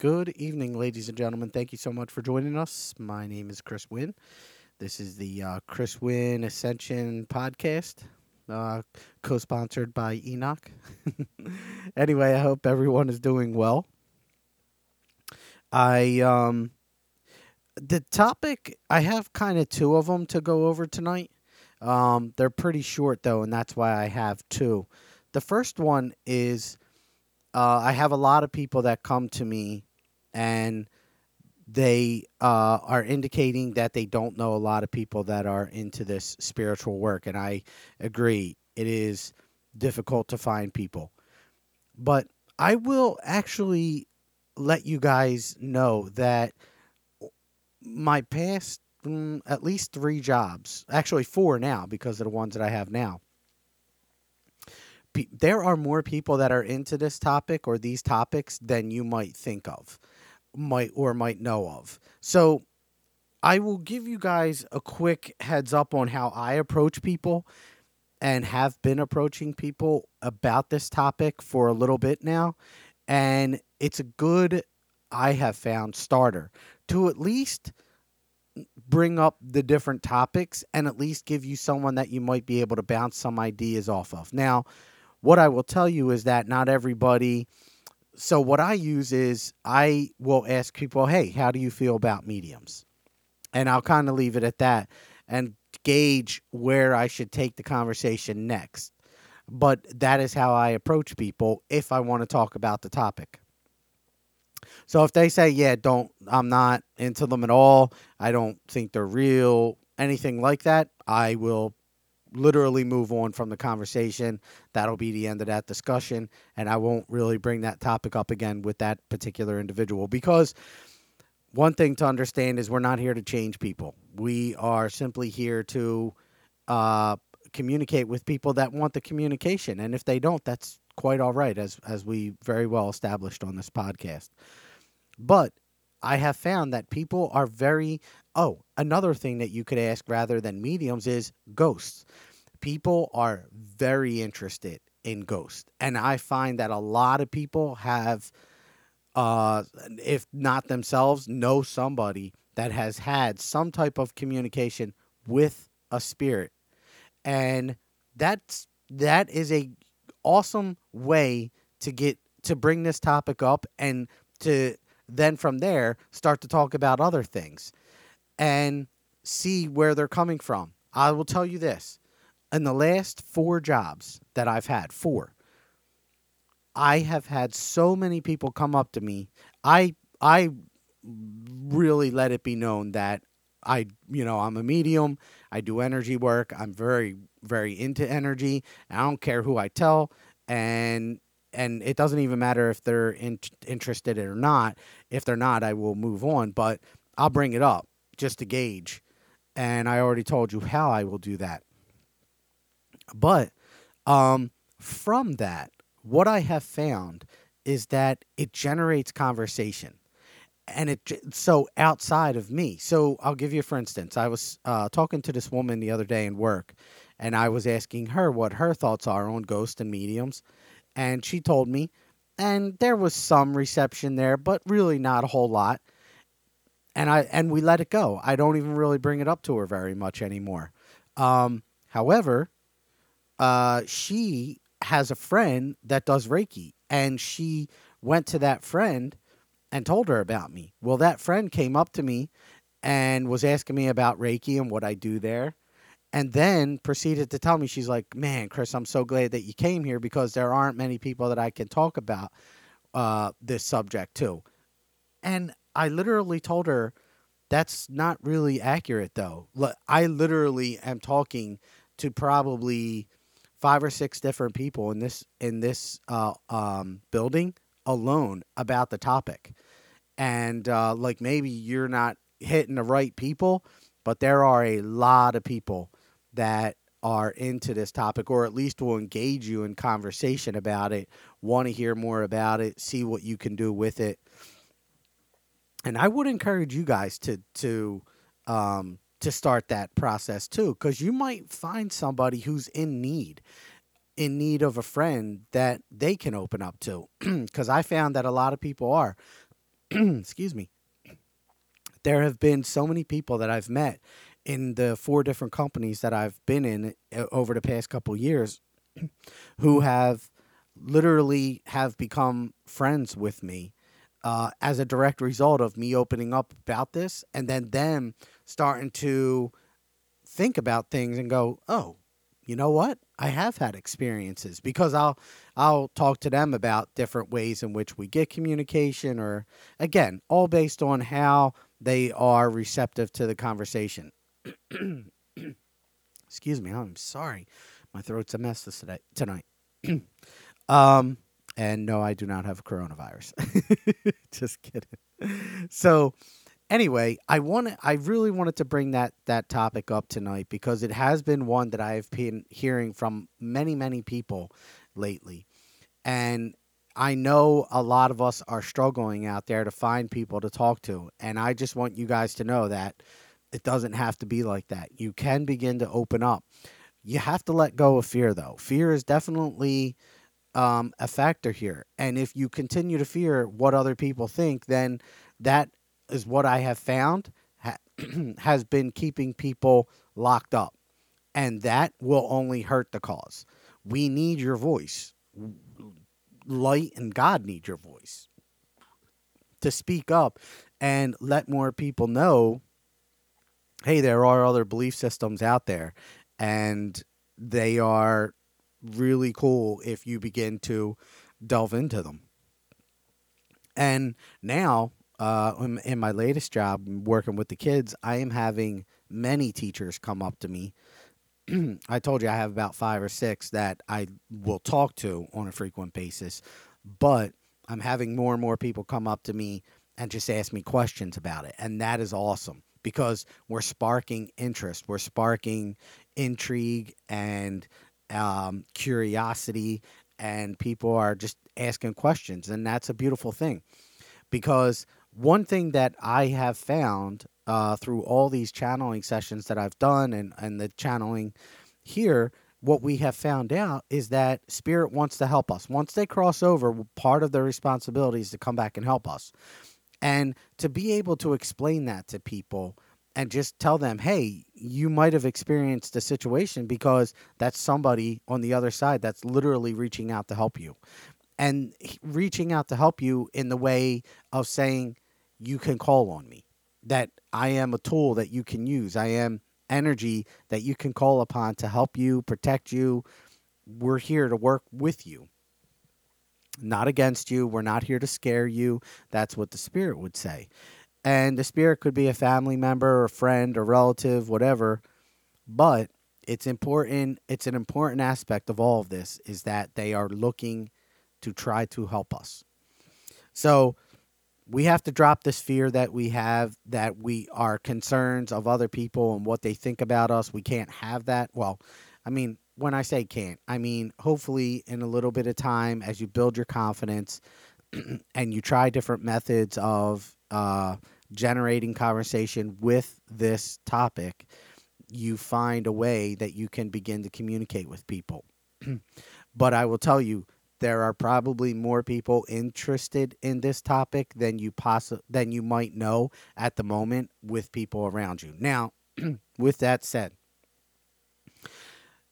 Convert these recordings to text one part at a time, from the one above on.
Good evening, ladies and gentlemen. Thank you so much for joining us. My name is Chris Wynne. This is the uh, Chris Wynne Ascension podcast, uh, co sponsored by Enoch. anyway, I hope everyone is doing well. I, um, the topic, I have kind of two of them to go over tonight. Um, they're pretty short, though, and that's why I have two. The first one is uh, I have a lot of people that come to me and they uh, are indicating that they don't know a lot of people that are into this spiritual work. And I agree, it is difficult to find people. But I will actually let you guys know that my past mm, at least three jobs, actually four now because of the ones that I have now. there are more people that are into this topic or these topics than you might think of might or might know of. So I will give you guys a quick heads up on how I approach people and have been approaching people about this topic for a little bit now. And it's a good, I have found, starter to at least bring up the different topics and at least give you someone that you might be able to bounce some ideas off of. Now, what I will tell you is that not everybody so what I use is I will ask people, "Hey, how do you feel about mediums?" And I'll kind of leave it at that and gauge where I should take the conversation next. But that is how I approach people if I want to talk about the topic. So if they say, "Yeah, don't I'm not into them at all. I don't think they're real." Anything like that, I will literally move on from the conversation. That'll be the end of that discussion. And I won't really bring that topic up again with that particular individual because one thing to understand is we're not here to change people. We are simply here to uh, communicate with people that want the communication. And if they don't, that's quite all right, as, as we very well established on this podcast. But I have found that people are very. Oh, another thing that you could ask rather than mediums is ghosts. People are very interested in ghosts. And I find that a lot of people have, uh, if not themselves, know somebody that has had some type of communication with a spirit. And that's that is a awesome way to get to bring this topic up and to then from there start to talk about other things and see where they're coming from. I will tell you this in the last four jobs that I've had, four, I have had so many people come up to me. I I really let it be known that I, you know, I'm a medium. I do energy work. I'm very, very into energy. I don't care who I tell, and and it doesn't even matter if they're in, interested or not. If they're not, I will move on, but I'll bring it up just to gauge. And I already told you how I will do that. But um, from that, what I have found is that it generates conversation. And it so outside of me. So I'll give you for instance. I was uh, talking to this woman the other day in work, and I was asking her what her thoughts are on ghosts and mediums and she told me and there was some reception there but really not a whole lot and i and we let it go. I don't even really bring it up to her very much anymore. Um, however uh, she has a friend that does reiki and she went to that friend and told her about me. Well that friend came up to me and was asking me about reiki and what i do there and then proceeded to tell me she's like man chris i'm so glad that you came here because there aren't many people that i can talk about uh, this subject to. And i literally told her that's not really accurate though i literally am talking to probably five or six different people in this in this uh, um, building alone about the topic and uh, like maybe you're not hitting the right people but there are a lot of people that are into this topic or at least will engage you in conversation about it, want to hear more about it, see what you can do with it. And I would encourage you guys to to um, to start that process too, because you might find somebody who's in need, in need of a friend that they can open up to. Because I found that a lot of people are. excuse me, there have been so many people that I've met in the four different companies that I've been in uh, over the past couple years who have literally have become friends with me uh, as a direct result of me opening up about this and then them starting to think about things and go, oh, you know what? I have had experiences because I'll I'll talk to them about different ways in which we get communication or again, all based on how they are receptive to the conversation. Excuse me, I'm sorry. My throat's a mess this today tonight. um and no, I do not have coronavirus. Just kidding. So, anyway, I want I really wanted to bring that that topic up tonight because it has been one that I've been hearing from many many people lately, and I know a lot of us are struggling out there to find people to talk to, and I just want you guys to know that it doesn't have to be like that. You can begin to open up. You have to let go of fear, though. Fear is definitely um, a factor here. And if you continue to fear what other people think, then that is what I have found ha- has been keeping people locked up. And that will only hurt the cause. We need your voice. Light and God need your voice to speak up and let more people know hey, there are other belief systems out there and they are really cool if you begin to delve into them. And now, uh, in, in my latest job working with the kids, I am having many teachers come up to me. I told you I have about five or six that I will talk to on a frequent basis, but I'm having more and more people come up to me and just ask me questions about it. And that is awesome because we're sparking interest, we're sparking intrigue and um, curiosity, and people are just asking questions, and that's a beautiful thing. Because one thing that I have found uh, through all these channeling sessions that I've done, and and the channeling here, what we have found out is that spirit wants to help us. Once they cross over, part of their responsibility is to come back and help us. And to be able to explain that to people and just tell them, hey, you might have experienced a situation because that's somebody on the other side that's literally reaching out to help you. And reaching out to help you in the way of saying, you can call on me, that I am a tool that you can use. I am energy that you can call upon to help you, protect you. We're here to work with you, not against you. We're not here to scare you. That's what the spirit would say and the spirit could be a family member or friend or relative whatever but it's important it's an important aspect of all of this is that they are looking to try to help us. So we have to drop this fear that we have that we are concerns of other people and what they think about us. We can't have that. Well i mean when i say can't i mean hopefully in a little bit of time as you build your confidence and you try different methods of uh, generating conversation with this topic, you find a way that you can begin to communicate with people. but I will tell you, there are probably more people interested in this topic than you possi- than you might know at the moment with people around you. Now, with that said,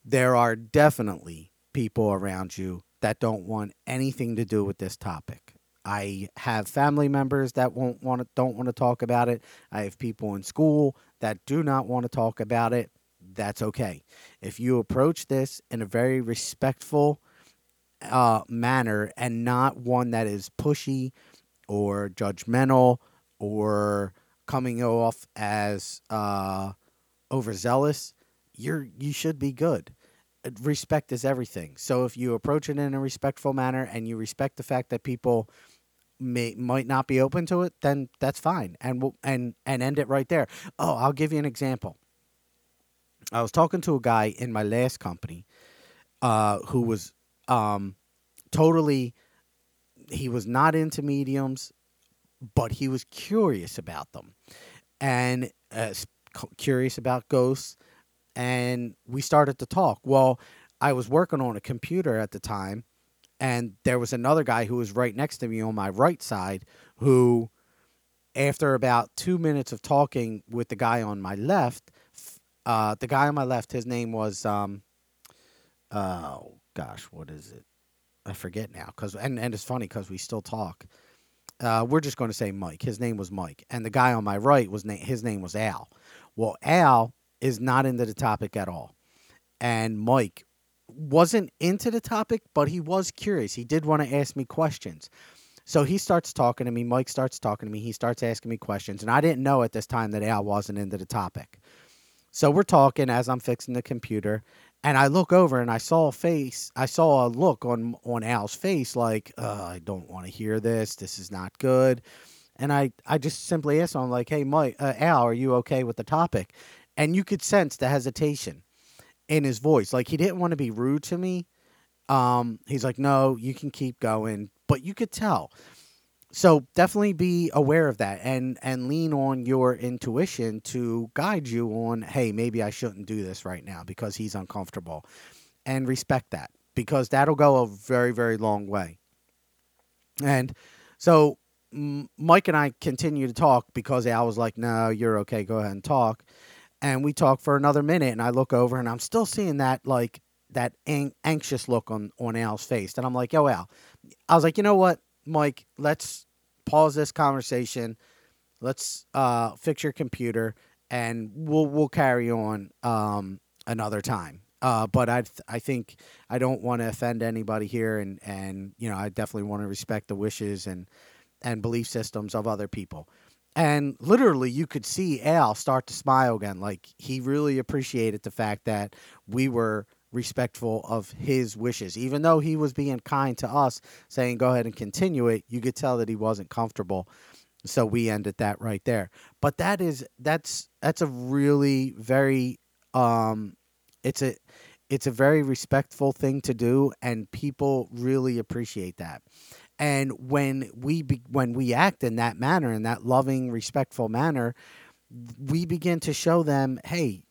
there are definitely people around you that don't want anything to do with this topic. I have family members that won't want to don't want to talk about it. I have people in school that do not want to talk about it. That's okay. If you approach this in a very respectful uh, manner and not one that is pushy or judgmental or coming off as uh, overzealous, you're you should be good respect is everything. So if you approach it in a respectful manner and you respect the fact that people may might not be open to it, then that's fine, and we'll and and end it right there. Oh, I'll give you an example. I was talking to a guy in my last company, uh, who was um, totally. He was not into mediums, but he was curious about them, and uh, curious about ghosts, and we started to talk. Well, I was working on a computer at the time and there was another guy who was right next to me on my right side who after about two minutes of talking with the guy on my left, uh, the guy on my left, his name was, um, oh gosh, what is it? I forget now. Cause and and it's funny because we still talk. Uh, we're just going to say Mike. His name was Mike, and the guy on my right was na- his name was Al. Well, Al is not into the topic at all, and Mike wasn't into the topic, but he was curious. He did want to ask me questions. So he starts talking to me. Mike starts talking to me. He starts asking me questions. And I didn't know at this time that Al wasn't into the topic. So we're talking as I'm fixing the computer. And I look over and I saw a face. I saw a look on on Al's face like, I don't want to hear this. This is not good. And I, I just simply asked him, like, hey, Mike, uh, Al, are you okay with the topic? And you could sense the hesitation in his voice. Like he didn't want to be rude to me. Um, he's like, no, you can keep going, but you could tell. So definitely be aware of that and and lean on your intuition to guide you on, hey, maybe I shouldn't do this right now because he's uncomfortable. And respect that because that'll go a very very long way. And so Mike and I continue to talk because Al was like, "No, you're okay. Go ahead and talk." And we talk for another minute and I look over and I'm still seeing that like that ang- anxious look on on Al's face and I'm like yo Al. I was like you know what Mike? Let's pause this conversation. Let's uh fix your computer and we'll we'll carry on um another time. Uh but I th- I think I don't want to offend anybody here and and you know I definitely want to respect the wishes and and belief systems of other people and literally, you could see Al start to smile again. Like he really appreciated the fact that we were respectful of his wishes. Even though he was being kind to us, saying, go ahead and continue it, you could tell that he wasn't comfortable. So we ended that right there. But that is that's that's a really very um it's a it's a very respectful thing to do and people really appreciate that. And when we be, when we act in that manner, in that loving, respectful manner, we begin to show them, hey,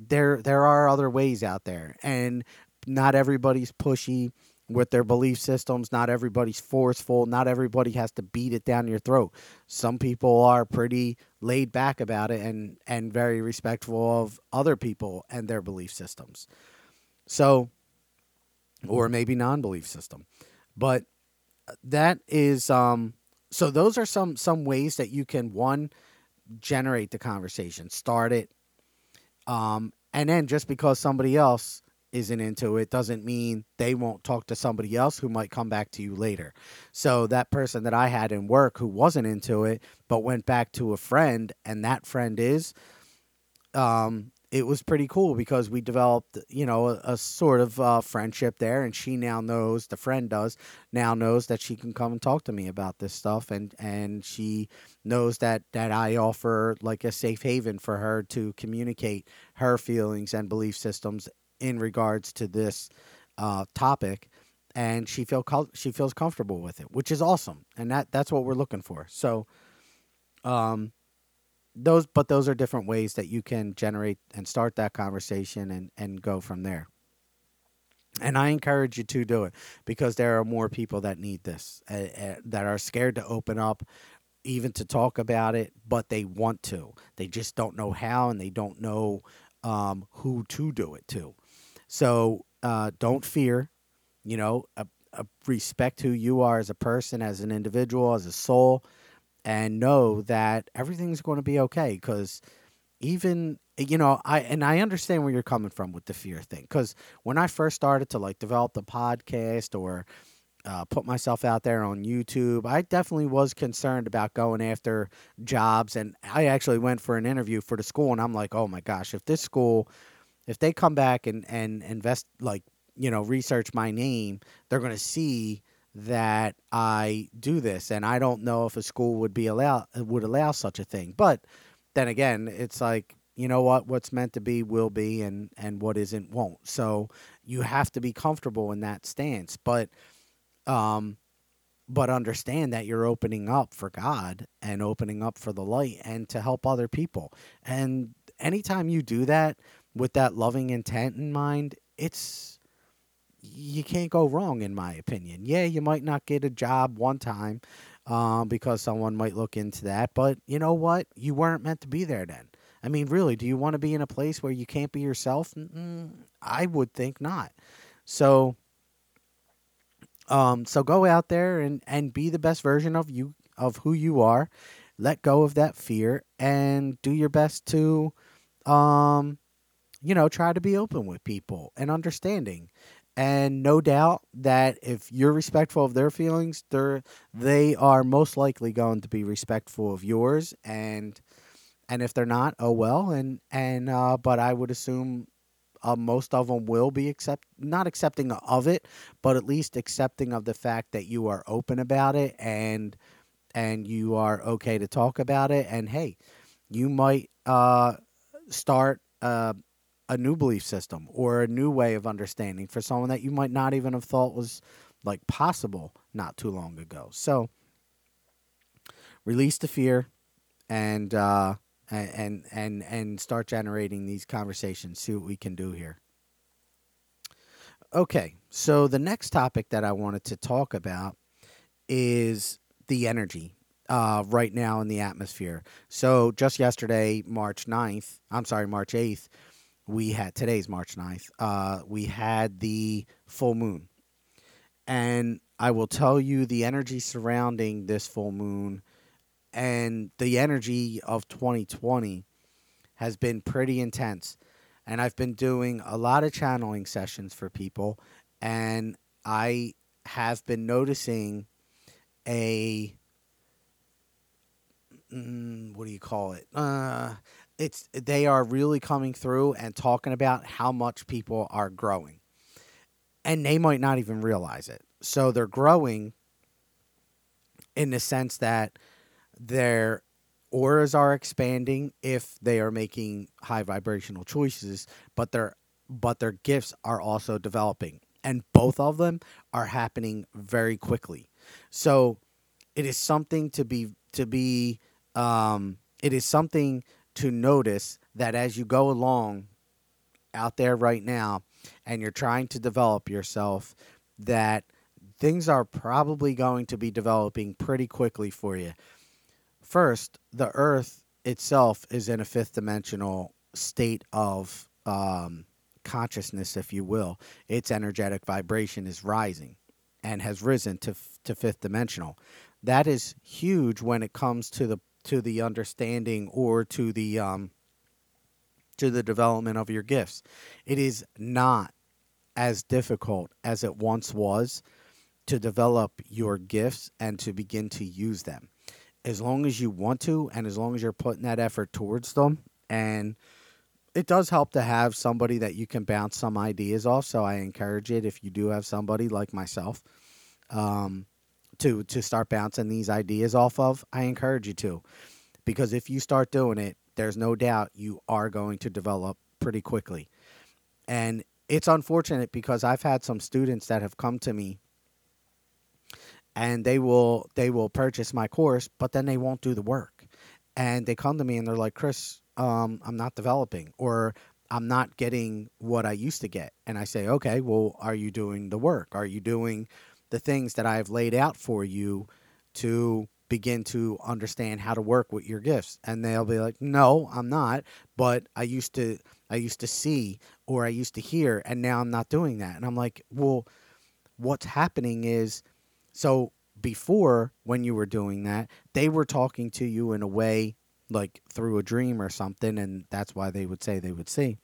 there there are other ways out there, and not everybody's pushy with their belief systems. Not everybody's forceful. Not everybody has to beat it down your throat. Some people are pretty laid back about it and and very respectful of other people and their belief systems. So, or maybe non-belief system, but that is um so those are some some ways that you can one generate the conversation, start it. Um and then just because somebody else isn't into it doesn't mean they won't talk to somebody else who might come back to you later. So that person that I had in work who wasn't into it but went back to a friend and that friend is um it was pretty cool because we developed, you know, a, a sort of uh, friendship there, and she now knows the friend does now knows that she can come and talk to me about this stuff, and and she knows that that I offer like a safe haven for her to communicate her feelings and belief systems in regards to this uh, topic, and she feel she feels comfortable with it, which is awesome, and that that's what we're looking for. So, um, those but those are different ways that you can generate and start that conversation and and go from there. And i encourage you to do it because there are more people that need this uh, uh, that are scared to open up even to talk about it but they want to. They just don't know how and they don't know um, who to do it to. So uh, don't fear you know respect who you are as a person as an individual as a soul and know that everything's going to be okay because even you know i and i understand where you're coming from with the fear thing because when i first started to like develop the podcast or uh, put myself out there on youtube i definitely was concerned about going after jobs and i actually went for an interview for the school and i'm like oh my gosh if this school if they come back and and invest like you know research my name they're going to see that I do this, and I don't know if a school would be allow would allow such a thing. But then again, it's like you know what what's meant to be will be, and and what isn't won't. So you have to be comfortable in that stance, but um, but understand that you're opening up for God and opening up for the light and to help other people. And anytime you do that with that loving intent in mind, it's you can't go wrong in my opinion. Yeah, you might not get a job one time, um, because someone might look into that. But you know what? You weren't meant to be there then. I mean, really, do you want to be in a place where you can't be yourself? Mm, I would think not. So, um, so go out there and and be the best version of you of who you are. Let go of that fear and do your best to, um, you know, try to be open with people and understanding. And no doubt that if you're respectful of their feelings, they're they are most likely going to be respectful of yours. And and if they're not, oh well. And and uh, but I would assume uh, most of them will be accept not accepting of it, but at least accepting of the fact that you are open about it and and you are okay to talk about it. And hey, you might uh, start uh, a new belief system or a new way of understanding for someone that you might not even have thought was like possible not too long ago. So release the fear and uh, and and and start generating these conversations. See what we can do here. Okay, so the next topic that I wanted to talk about is the energy uh, right now in the atmosphere. So just yesterday, March 9th, I'm sorry, March 8th, we had today's March 9th. Uh, we had the full moon. And I will tell you the energy surrounding this full moon and the energy of 2020 has been pretty intense. And I've been doing a lot of channeling sessions for people, and I have been noticing a mm, what do you call it? Uh, it's they are really coming through and talking about how much people are growing. And they might not even realize it. So they're growing in the sense that their auras are expanding if they are making high vibrational choices but their but their gifts are also developing. And both of them are happening very quickly. So it is something to be to be um, it is something to notice that as you go along out there right now and you're trying to develop yourself, that things are probably going to be developing pretty quickly for you. First, the earth itself is in a fifth dimensional state of um, consciousness, if you will. Its energetic vibration is rising and has risen to, to fifth dimensional. That is huge when it comes to the to the understanding or to the um, to the development of your gifts. It is not as difficult as it once was to develop your gifts and to begin to use them. As long as you want to and as long as you're putting that effort towards them and it does help to have somebody that you can bounce some ideas off. So I encourage it if you do have somebody like myself. Um, to to start bouncing these ideas off of, I encourage you to. Because if you start doing it, there's no doubt you are going to develop pretty quickly. And it's unfortunate because I've had some students that have come to me and they will they will purchase my course, but then they won't do the work. And they come to me and they're like, "Chris, um, I'm not developing or I'm not getting what I used to get." And I say, "Okay, well, are you doing the work? Are you doing the things that I have laid out for you to begin to understand how to work with your gifts. And they'll be like no i'm not. But i used to i used to see or i used to hear and now i'm not doing that. And i'm like well what's happening is so before when you were doing that they were talking to you in a way like through a dream or something and that's why they would say they would see.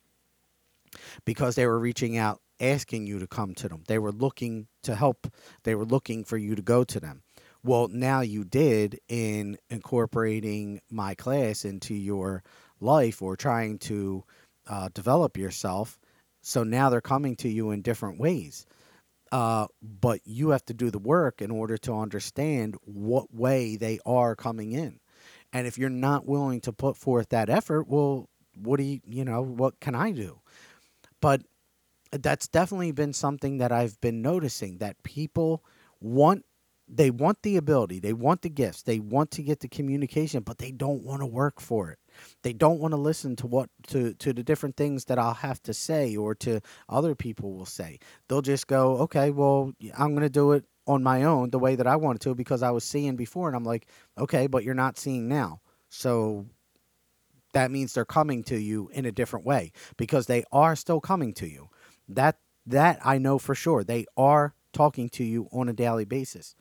Because they were reaching out asking you to come to them. They were looking to help. They were looking for you to go to them. Well, now you did in incorporating my class into your life or trying to uh, develop yourself. So now they're coming to you in different ways. Uh, but you have to do the work in order to understand what way they are coming in. And if you're not willing to put forth that effort, well, what do you, you know, what can I do? But that's definitely been something that I've been noticing that people want they want the ability, they want the gifts, they want to get the communication, but they don't want to work for it. They don't want to listen to what to to the different things that I'll have to say or to other people will say. They'll just go, "Okay, well, I'm going to do it on my own the way that I wanted to because I was seeing before and I'm like, okay, but you're not seeing now. So that means they're coming to you in a different way because they are still coming to you. That that I know for sure. They are talking to you on a daily basis.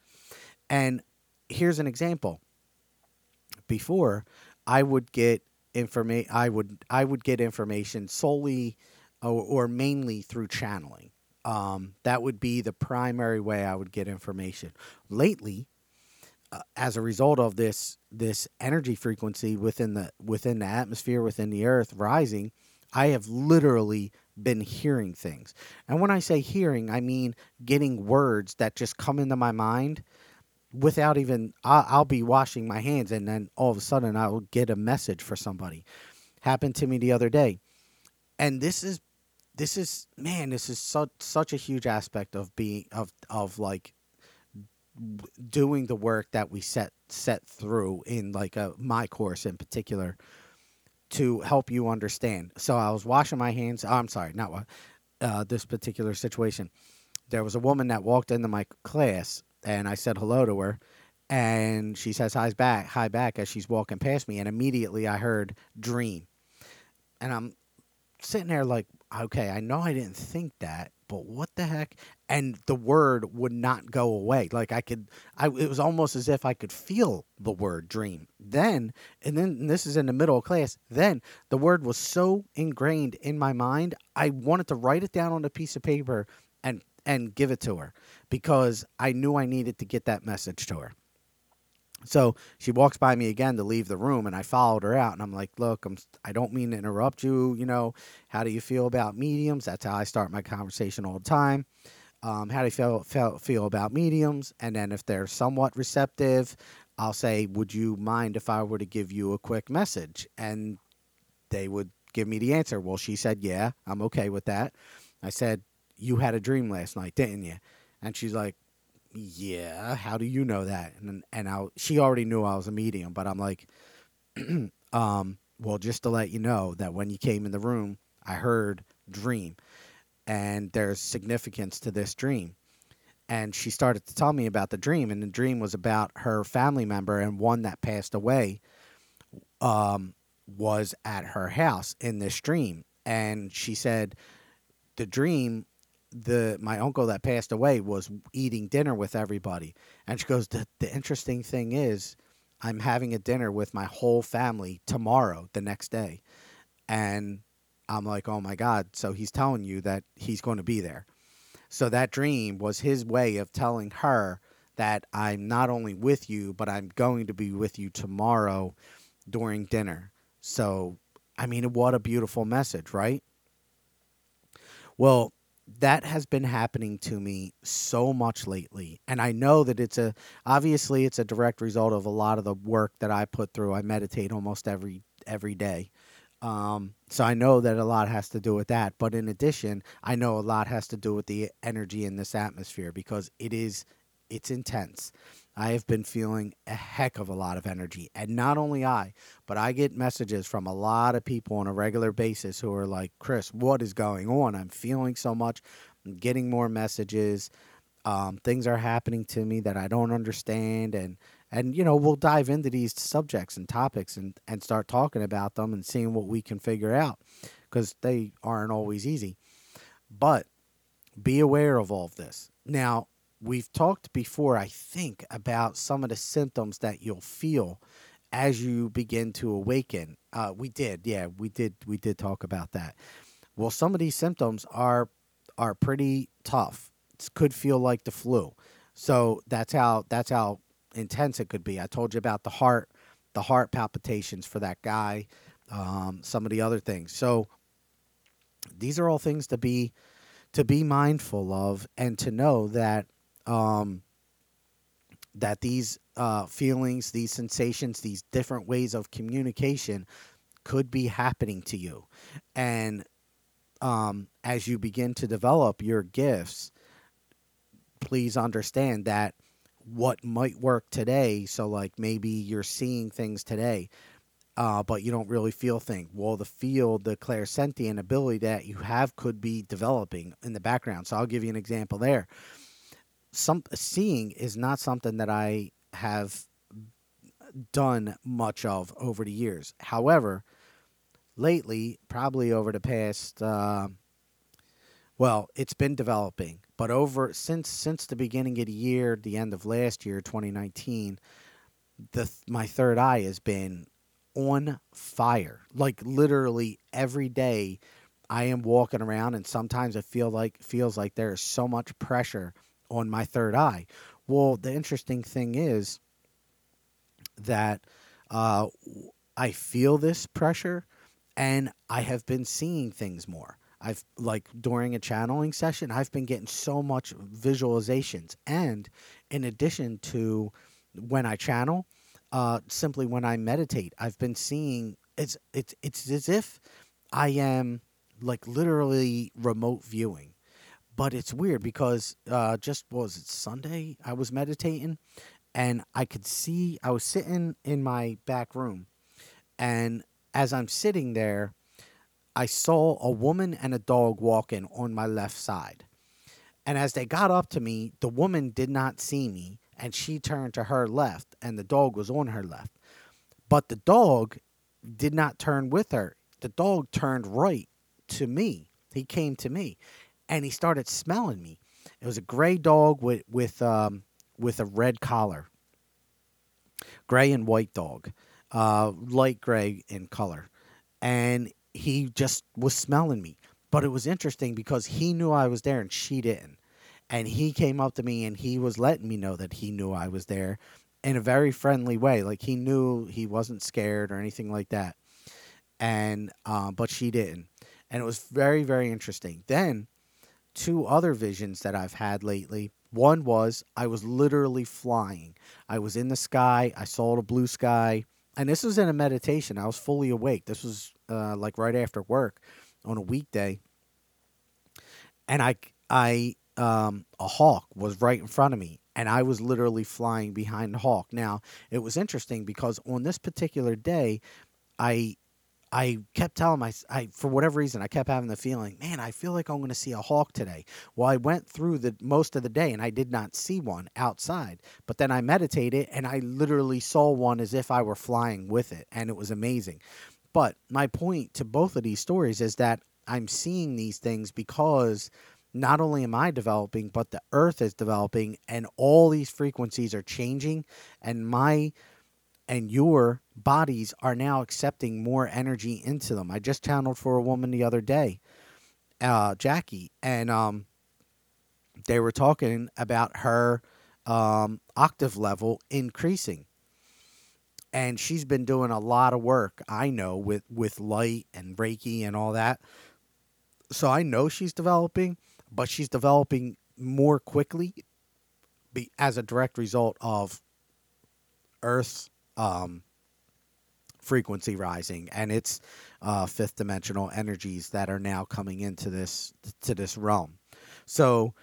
And here's an example. Before, I would get information I would I would get information solely or, or mainly through channeling. Um, that would be the primary way I would get information. Lately, uh, as a result of this this energy frequency within the within the atmosphere within the earth rising, I have literally been hearing things. And when I say hearing, I mean getting words that just come into my mind without even I'll, be washing my hands and then all of a sudden I'll get a message for somebody. Happened to me the other day. And this is this is man, this is such such a huge aspect of being of of like doing the work that we set set through in like a my course in particular to help you understand. So I was washing my hands. Oh, I'm sorry, not uh, this particular situation. There was a woman that walked into my class and I said hello to her, and she says hi back, hi back as she's walking past me, and immediately I heard dream, and I'm sitting there like, okay, I know I didn't think that, but what the heck? And the word would not go away. Like I could, I it was almost as if I could feel the word dream. Then, and then and this is in the middle of class. Then the word was so ingrained in my mind, I wanted to write it down on a piece of paper and and give it to her because I knew I needed to get that message to her. So she walks by me again to leave the room, and I followed her out. And I'm like, "Look, I'm I don't mean to interrupt you. You know, how do you feel about mediums? That's how I start my conversation all the time. Um, how do you feel, feel feel about mediums? And then if they're somewhat receptive, I'll say, "Would you mind if I were to give you a quick message?" And they would give me the answer. Well, she said, "Yeah, I'm okay with that." I said, "You had a dream last night, didn't you?" And she's like, "Yeah, how do you know that?" And and I she already knew I was a medium, but I'm like, um, well, just to let you know that when you came in the room, I heard dream, and there's significance to this dream. And she started to tell me about the dream, and the dream was about her family member and one that passed away. Um, was at her house in this dream, and she said the dream the my uncle that passed away was eating dinner with everybody. And she goes the, the interesting thing is i'm having a dinner with my whole family tomorrow the next day. And i'm like oh my god. So he's telling you that he's going to be there. So that dream was his way of telling her that i'm not only with you but i'm going to be with you tomorrow during dinner. So i mean what a beautiful message right? Well that has been happening to me so much lately and i know that it's a obviously it's a direct result of a lot of the work that i put through. I meditate almost every every day. Um, so i know that a lot has to do with that but in addition i know a lot has to do with the energy in this atmosphere because it is it's intense I have been feeling a heck of a lot of energy. And not only I, but I get messages from a lot of people on a regular basis who are like, Chris, what is going on? I'm feeling so much. I'm getting more messages. Um, things are happening to me that I don't understand. And, and you know, we'll dive into these subjects and topics and, and start talking about them and seeing what we can figure out because they aren't always easy. But be aware of all of this. Now, we've talked before, I think, about some of the symptoms that you'll feel as you begin to awaken. Uh, we did, yeah, we did, we did talk about that. Well, some of these symptoms are are pretty tough. It could feel like the flu. So that's how that's how intense it could be. I told you about the heart, the heart palpitations for that guy, um, some of the other things. So these are all things to be to be mindful of and to know that um, that these uh, feelings, these sensations, these different ways of communication could be happening to you. And um, as you begin to develop your gifts, please understand that what might work today, so like maybe you're seeing things today, uh, but you don't really feel things. Well, the field, the clairsentient ability that you have could be developing in the background. So I'll give you an example there some seeing is not something that I have done much of over the years. However, lately, probably over the past, uh, well, it's been developing, but over since since the beginning of the year, the end of last year, 2019, the my third eye has been on fire. Like literally every day, I am walking around, and sometimes it feel like feels like there is so much pressure on my third eye. Well, the interesting thing is that uh, I feel this pressure and I have been seeing things more. I've like during a channeling session, I've been getting so much visualizations. And in addition to when I channel, uh, simply when I meditate, I've been seeing it's it's it's as if I am like literally remote viewing. But it's weird because uh, just was it Sunday? I was meditating, and I could see I was sitting in my back room, and as I'm sitting there, I saw a woman and a dog walking on my left side. And as they got up to me, the woman did not see me and she turned to her left and the dog was on her left. But the dog did not turn with her. The dog turned right to me. He came to me and he started smelling me. It was a gray dog with with um, with a red collar. Gray and white dog uh, light gray in color, and he just was smelling me. But it was interesting because he knew I was there and she didn't. And he came up to me and he was letting me know that he knew I was there in a very friendly way. Like he knew he wasn't scared or anything like that. And um, but she didn't. And it was very, very interesting. Then two other visions that I've had lately. One was I was literally flying. I was in the sky. I saw the blue sky and this was in a meditation. I was fully awake. This was uh, like right after work on a weekday, and I I um, a hawk was right in front of me, and I was literally flying behind the hawk. Now it was interesting because on this particular day, I I kept telling my, I for whatever reason, I kept having the feeling, man, I feel like I'm going to see a hawk today. Well, I went through the most of the day and I did not see one outside. But then I meditated and I literally saw one as if I were flying with it, and it was amazing. But my point to both of these stories is that I'm seeing these things because not only am I developing, but the earth is developing and all these frequencies are changing and my and your bodies are now accepting more energy into them. I just channeled for a woman the other day, uh, Jackie, and um, they were talking about her um, octave level increasing. And she's been doing a lot of work, I know, with, with light and Reiki and all that. So I know she's developing, but she's developing more quickly be, as a direct result of Earth's um, frequency rising, and it's uh, fifth dimensional energies that are now coming into this to this realm. So,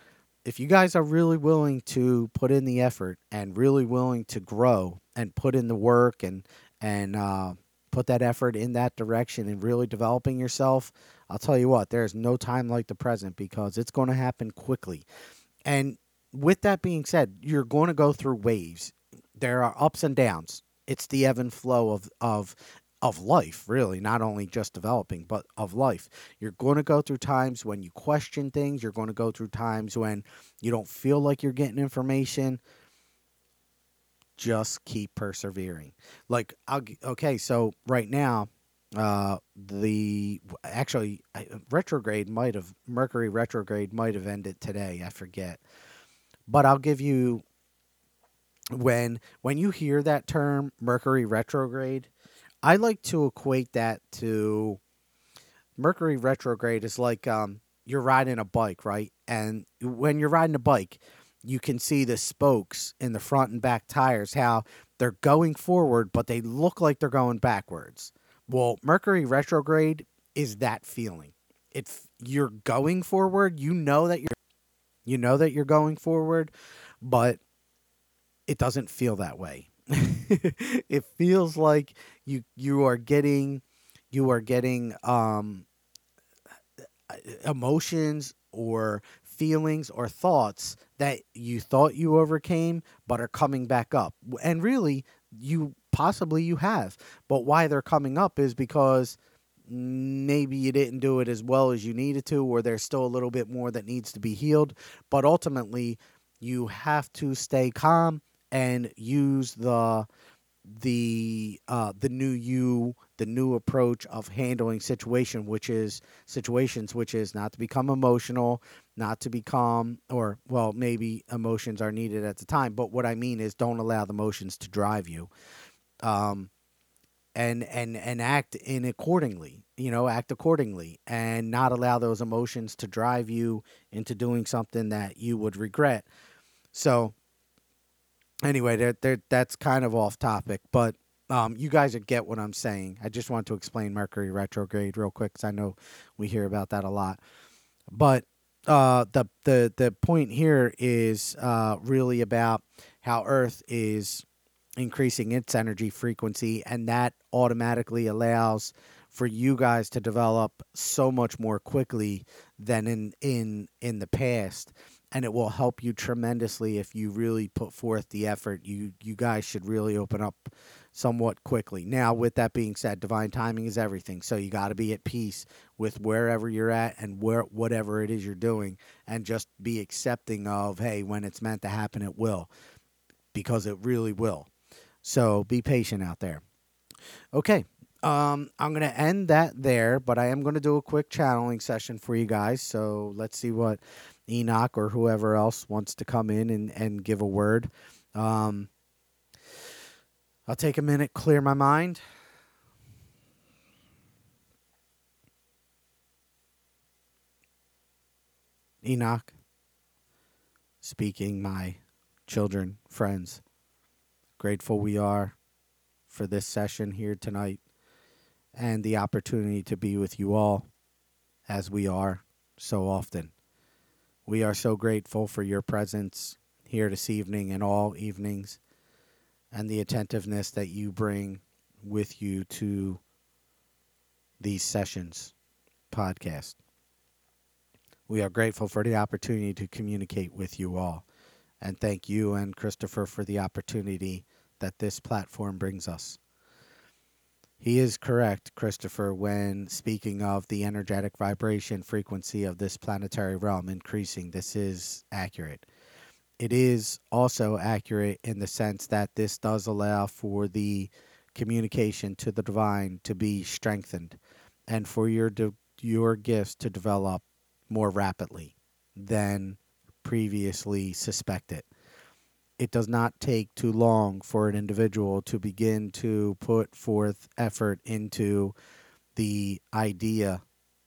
if you guys are really willing to put in the effort and really willing to grow and put in the work and and uh, put that effort in that direction and really developing yourself, I'll tell you what, there is no time like the present because it's going to happen quickly. And with that being said, you're going to go through waves. There are ups and downs it's the ebb and flow of of of life, really, not only just developing, but of life. You're going to go through times when you question things. You're going to go through times when you don't feel like you're getting information. Just keep persevering. Like, I'll, okay, so right now, uh, the actually retrograde might have Mercury retrograde might have ended today. I forget, but I'll give you when when you hear that term Mercury retrograde, I like to equate that to Mercury retrograde is like um, you're riding a bike, right? And when you're riding a bike, you can see the spokes in the front and back tires how they're going forward, but they look like they're going backwards. Well, Mercury retrograde is that feeling. If you're going forward, you know that you're you know that you're going forward, but it doesn't feel that way. it feels like you you are getting you are getting um, emotions or feelings or thoughts that you thought you overcame but are coming back up. And really, you possibly you have. But why they're coming up is because maybe you didn't do it as well as you needed to or there's still a little bit more that needs to be healed, but ultimately you have to stay calm and use the the uh, the new you, the new approach of handling situation, which is situations, which is not to become emotional, not to become, or well, maybe emotions are needed at the time, but what I mean is don't allow the emotions to drive you, um, and and and act in accordingly. You know, act accordingly, and not allow those emotions to drive you into doing something that you would regret. So anyway, they're, they're, that's kind of off topic, but um, you guys get what I'm saying. I just want to explain Mercury retrograde real quick because I know we hear about that a lot. But uh, the the the point here is uh, really about how Earth is increasing its energy frequency, and that automatically allows for you guys to develop so much more quickly than in in in the past and it will help you tremendously if you really put forth the effort. You you guys should really open up somewhat quickly. Now, with that being said, divine timing is everything. So you got to be at peace with wherever you're at and where whatever it is you're doing and just be accepting of, hey, when it's meant to happen it will because it really will. So be patient out there. Okay. Um, I'm going to end that there, but I am going to do a quick channeling session for you guys. So let's see what Enoch or whoever else wants to come in and, and give a word. Um, I'll take a minute, clear my mind. Enoch, speaking, my children, friends, grateful we are for this session here tonight and the opportunity to be with you all as we are so often. We are so grateful for your presence here this evening and all evenings and the attentiveness that you bring with you to these sessions podcast. We are grateful for the opportunity to communicate with you all. And thank you and Christopher for the opportunity that this platform brings us. He is correct, Christopher, when speaking of the energetic vibration frequency of this planetary realm increasing. This is accurate. It is also accurate in the sense that this does allow for the communication to the divine to be strengthened and for your your gifts to develop more rapidly than previously suspected it does not take too long for an individual to begin to put forth effort into the idea,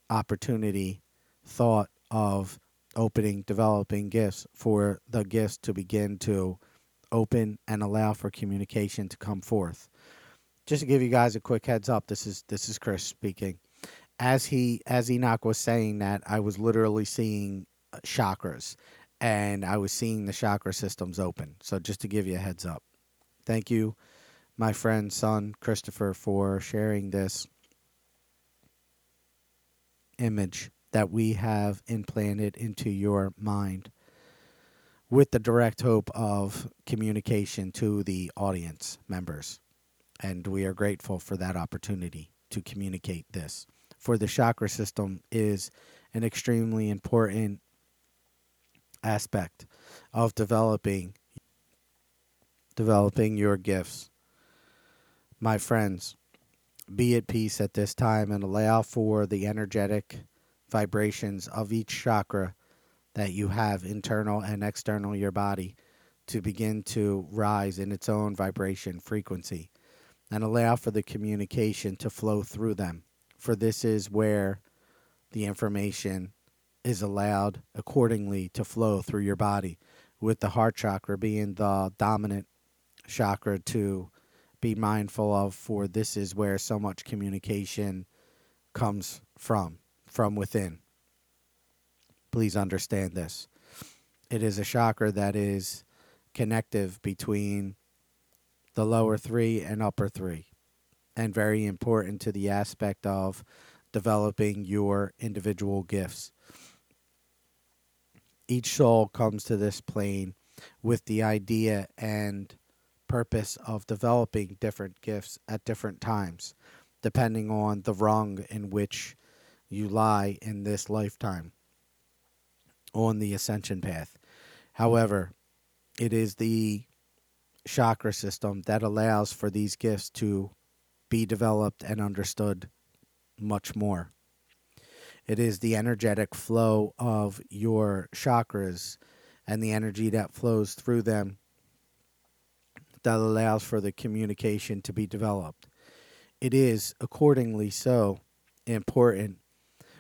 opportunity, thought of opening, developing gifts for the gifts to begin to open and allow for communication to come forth. Just to give you guys a quick heads up, this is this is Chris speaking. As he as Enoch was saying that, I was literally seeing uh, chakras and I was seeing the chakra systems open. So just to give you a heads up. Thank you, my friend, son, Christopher, for sharing this image that we have implanted into your mind with the direct hope of communication to the audience members. And we are grateful for that opportunity to communicate this. For the chakra system is an extremely important aspect of developing developing your gifts. My friends, be at peace at this time and allow for the energetic vibrations of each chakra that you have internal and external your body to begin to rise in its own vibration frequency and allow for the communication to flow through them for this is where the information is allowed accordingly to flow through your body, with the heart chakra being the dominant chakra to be mindful of, for this is where so much communication comes from, from within. Please understand this. It is a chakra that is connective between the lower three and upper three, and very important to the aspect of developing your individual gifts each soul comes to this plane with the idea and purpose of developing different gifts at different times, depending on the rung in which you lie in this lifetime on the ascension path. However, it is the chakra system that allows for these gifts to be developed and understood much more. It is the energetic flow of your chakras and the energy that flows through them that allows for the communication to be developed. It is, accordingly, so important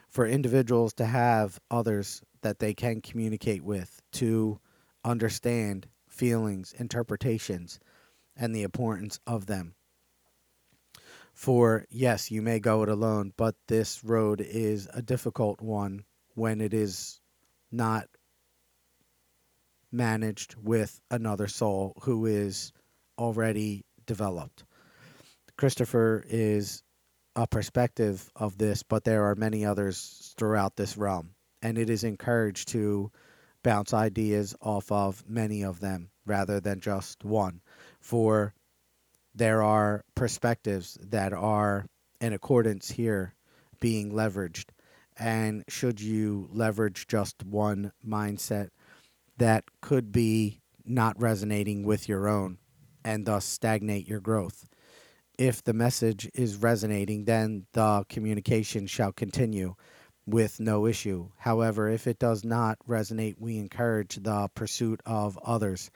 for individuals to have others that they can communicate with, to understand feelings, interpretations, and the importance of them. For yes, you may go it alone, but this road is a difficult one when it is not managed with another soul who is already developed. Christopher is a perspective of this, but there are many others throughout this realm, and it is encouraged to bounce ideas off of many of them rather than just one. For there are perspectives that are in accordance here being leveraged. And should you leverage just one mindset that could be not resonating with your own and thus stagnate your growth? If the message is resonating, then the communication shall continue with no issue. However, if it does not resonate, we encourage the pursuit of others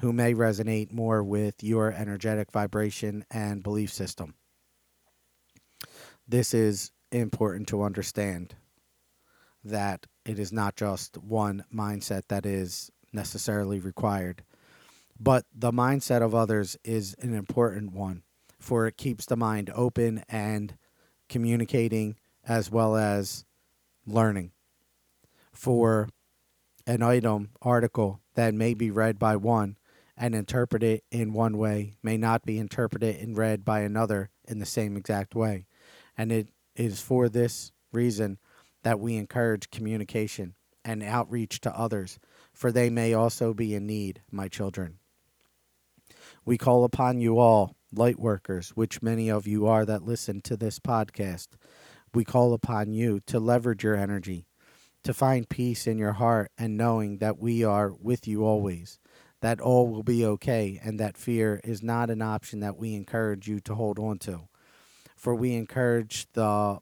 who may resonate more with your energetic vibration and belief system. This is important to understand that it is not just one mindset that is necessarily required, but the mindset of others is an important one, for it keeps the mind open and communicating as well as learning for an item article that may be read by one and interpreted in one way may not be interpreted and read by another in the same exact way. And it is for this reason that we encourage communication and outreach to others, for they may also be in need, my children. We call upon you all, light workers, which many of you are that listen to this podcast, we call upon you to leverage your energy, to find peace in your heart, and knowing that we are with you always, that all will be okay, and that fear is not an option that we encourage you to hold on to. For we encourage the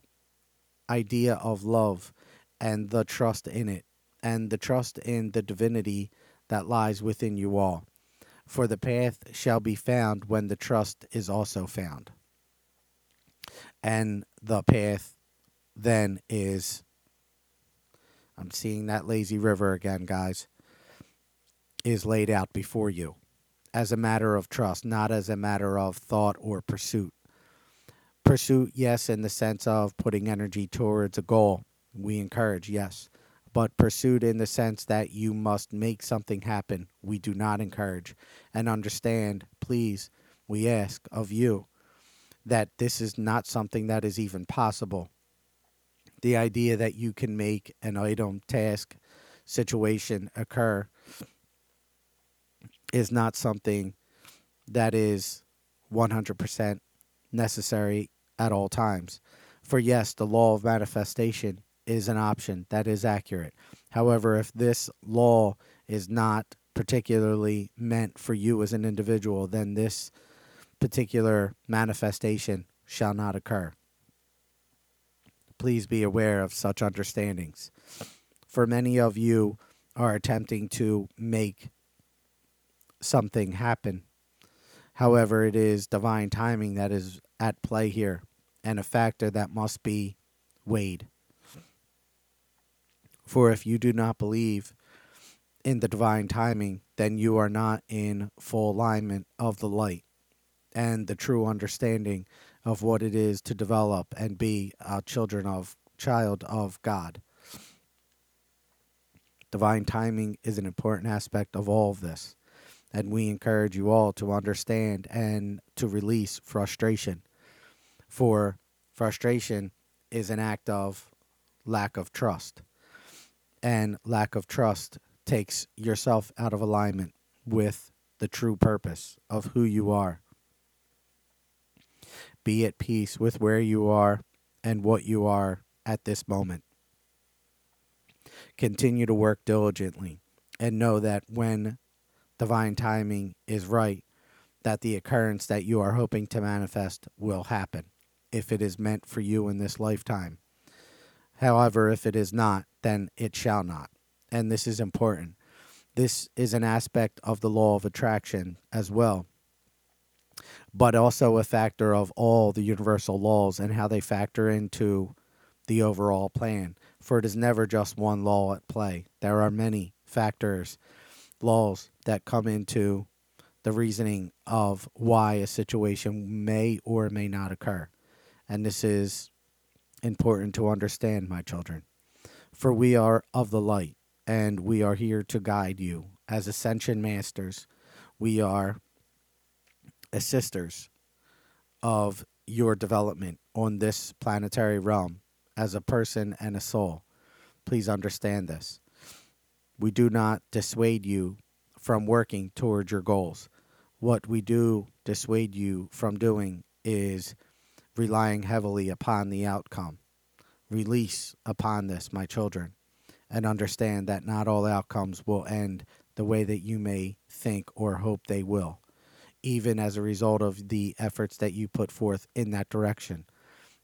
idea of love and the trust in it, and the trust in the divinity that lies within you all. For the path shall be found when the trust is also found. And the path then is I'm seeing that lazy river again, guys, is laid out before you as a matter of trust, not as a matter of thought or pursuit. Pursuit, yes, in the sense of putting energy towards a goal. We encourage, yes. But pursuit in the sense that you must make something happen, we do not encourage. And understand, please, we ask of you that this is not something that is even possible the idea that you can make an item, task, situation occur is not something that is 100% necessary at all times. For yes, the law of manifestation is an option that is accurate. However, if this law is not particularly meant for you as an individual, then this particular manifestation shall not occur please be aware of such understandings. For many of you are attempting to make something happen. However, it is divine timing that is at play here and a factor that must be weighed. For if you do not believe in the divine timing, then you are not in full alignment of the light and the true understanding of what it is to develop and be a children of child of God. Divine timing is an important aspect of all of this, and we encourage you all to understand and to release frustration. For frustration is an act of lack of trust. and lack of trust takes yourself out of alignment with the true purpose of who you are. Be at peace with where you are and what you are at this moment. Continue to work diligently and know that when divine timing is right, that the occurrence that you are hoping to manifest will happen if it is meant for you in this lifetime. However, if it is not, then it shall not. And this is important. This is an aspect of the law of attraction as well, but also a factor of all the universal laws and how they factor into the overall plan. For it is never just one law at play, there are many factors, laws that come into the reasoning of why a situation may or may not occur. And this is important to understand, my children. For we are of the light, and we are here to guide you. As ascension masters, we are assisters of your development on this planetary realm as a person and a soul. Please understand this. We do not dissuade you from working towards your goals. What we do dissuade you from doing is relying heavily upon the outcome. Release upon this, my children, and understand that not all outcomes will end the way that you may think or hope they will, even as a result of the efforts that you put forth in that direction.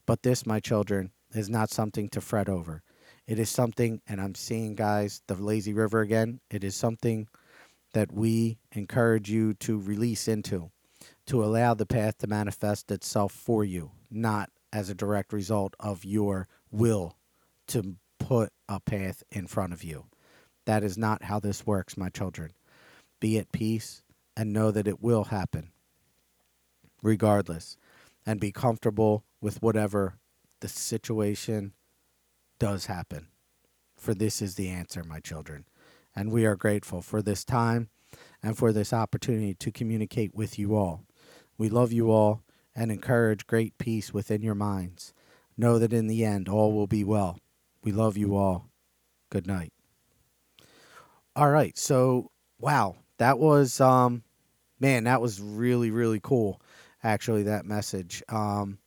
But this, my children, is not something to fret over. It is something, and I'm seeing, guys, the lazy river again. It is something that we encourage you to release into, to allow the path to manifest itself for you, not as a direct result of your will to put a path in front of you. That is not how this works, my children. Be at peace and know that it will happen, regardless, and be comfortable with whatever the situation does happen. For this is the answer, my children. And we are grateful for this time and for this opportunity to communicate with you all. We love you all and encourage great peace within your minds. Know that in the end, all will be well. We love you all. Good night. All right. So, wow, that was, um, man, that was really, really cool. Actually, that message. Um,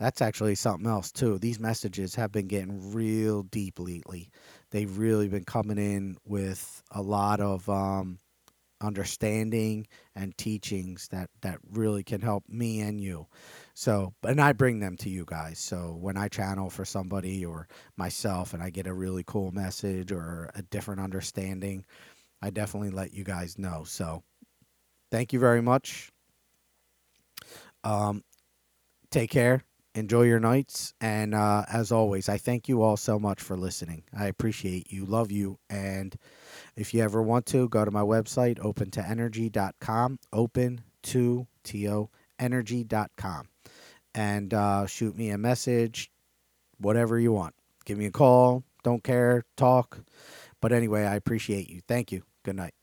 that's actually something else too. These messages have been getting real deep lately. They've really been coming in with a lot of um, understanding and teachings that that really can help me and you. So, and I bring them to you guys. So when I channel for somebody or myself, and I get a really cool message or a different understanding, I definitely let you guys know. So, thank you very much. Um, take care enjoy your nights. And uh, as always, I thank you all so much for listening. I appreciate you, love you. And if you ever want to, go to my website, opentoenergy.com, open to T-O, energy.com, and uh, shoot me a message, whatever you want. Give me a call. Don't care. Talk. But anyway, I appreciate you. Thank you. Good night.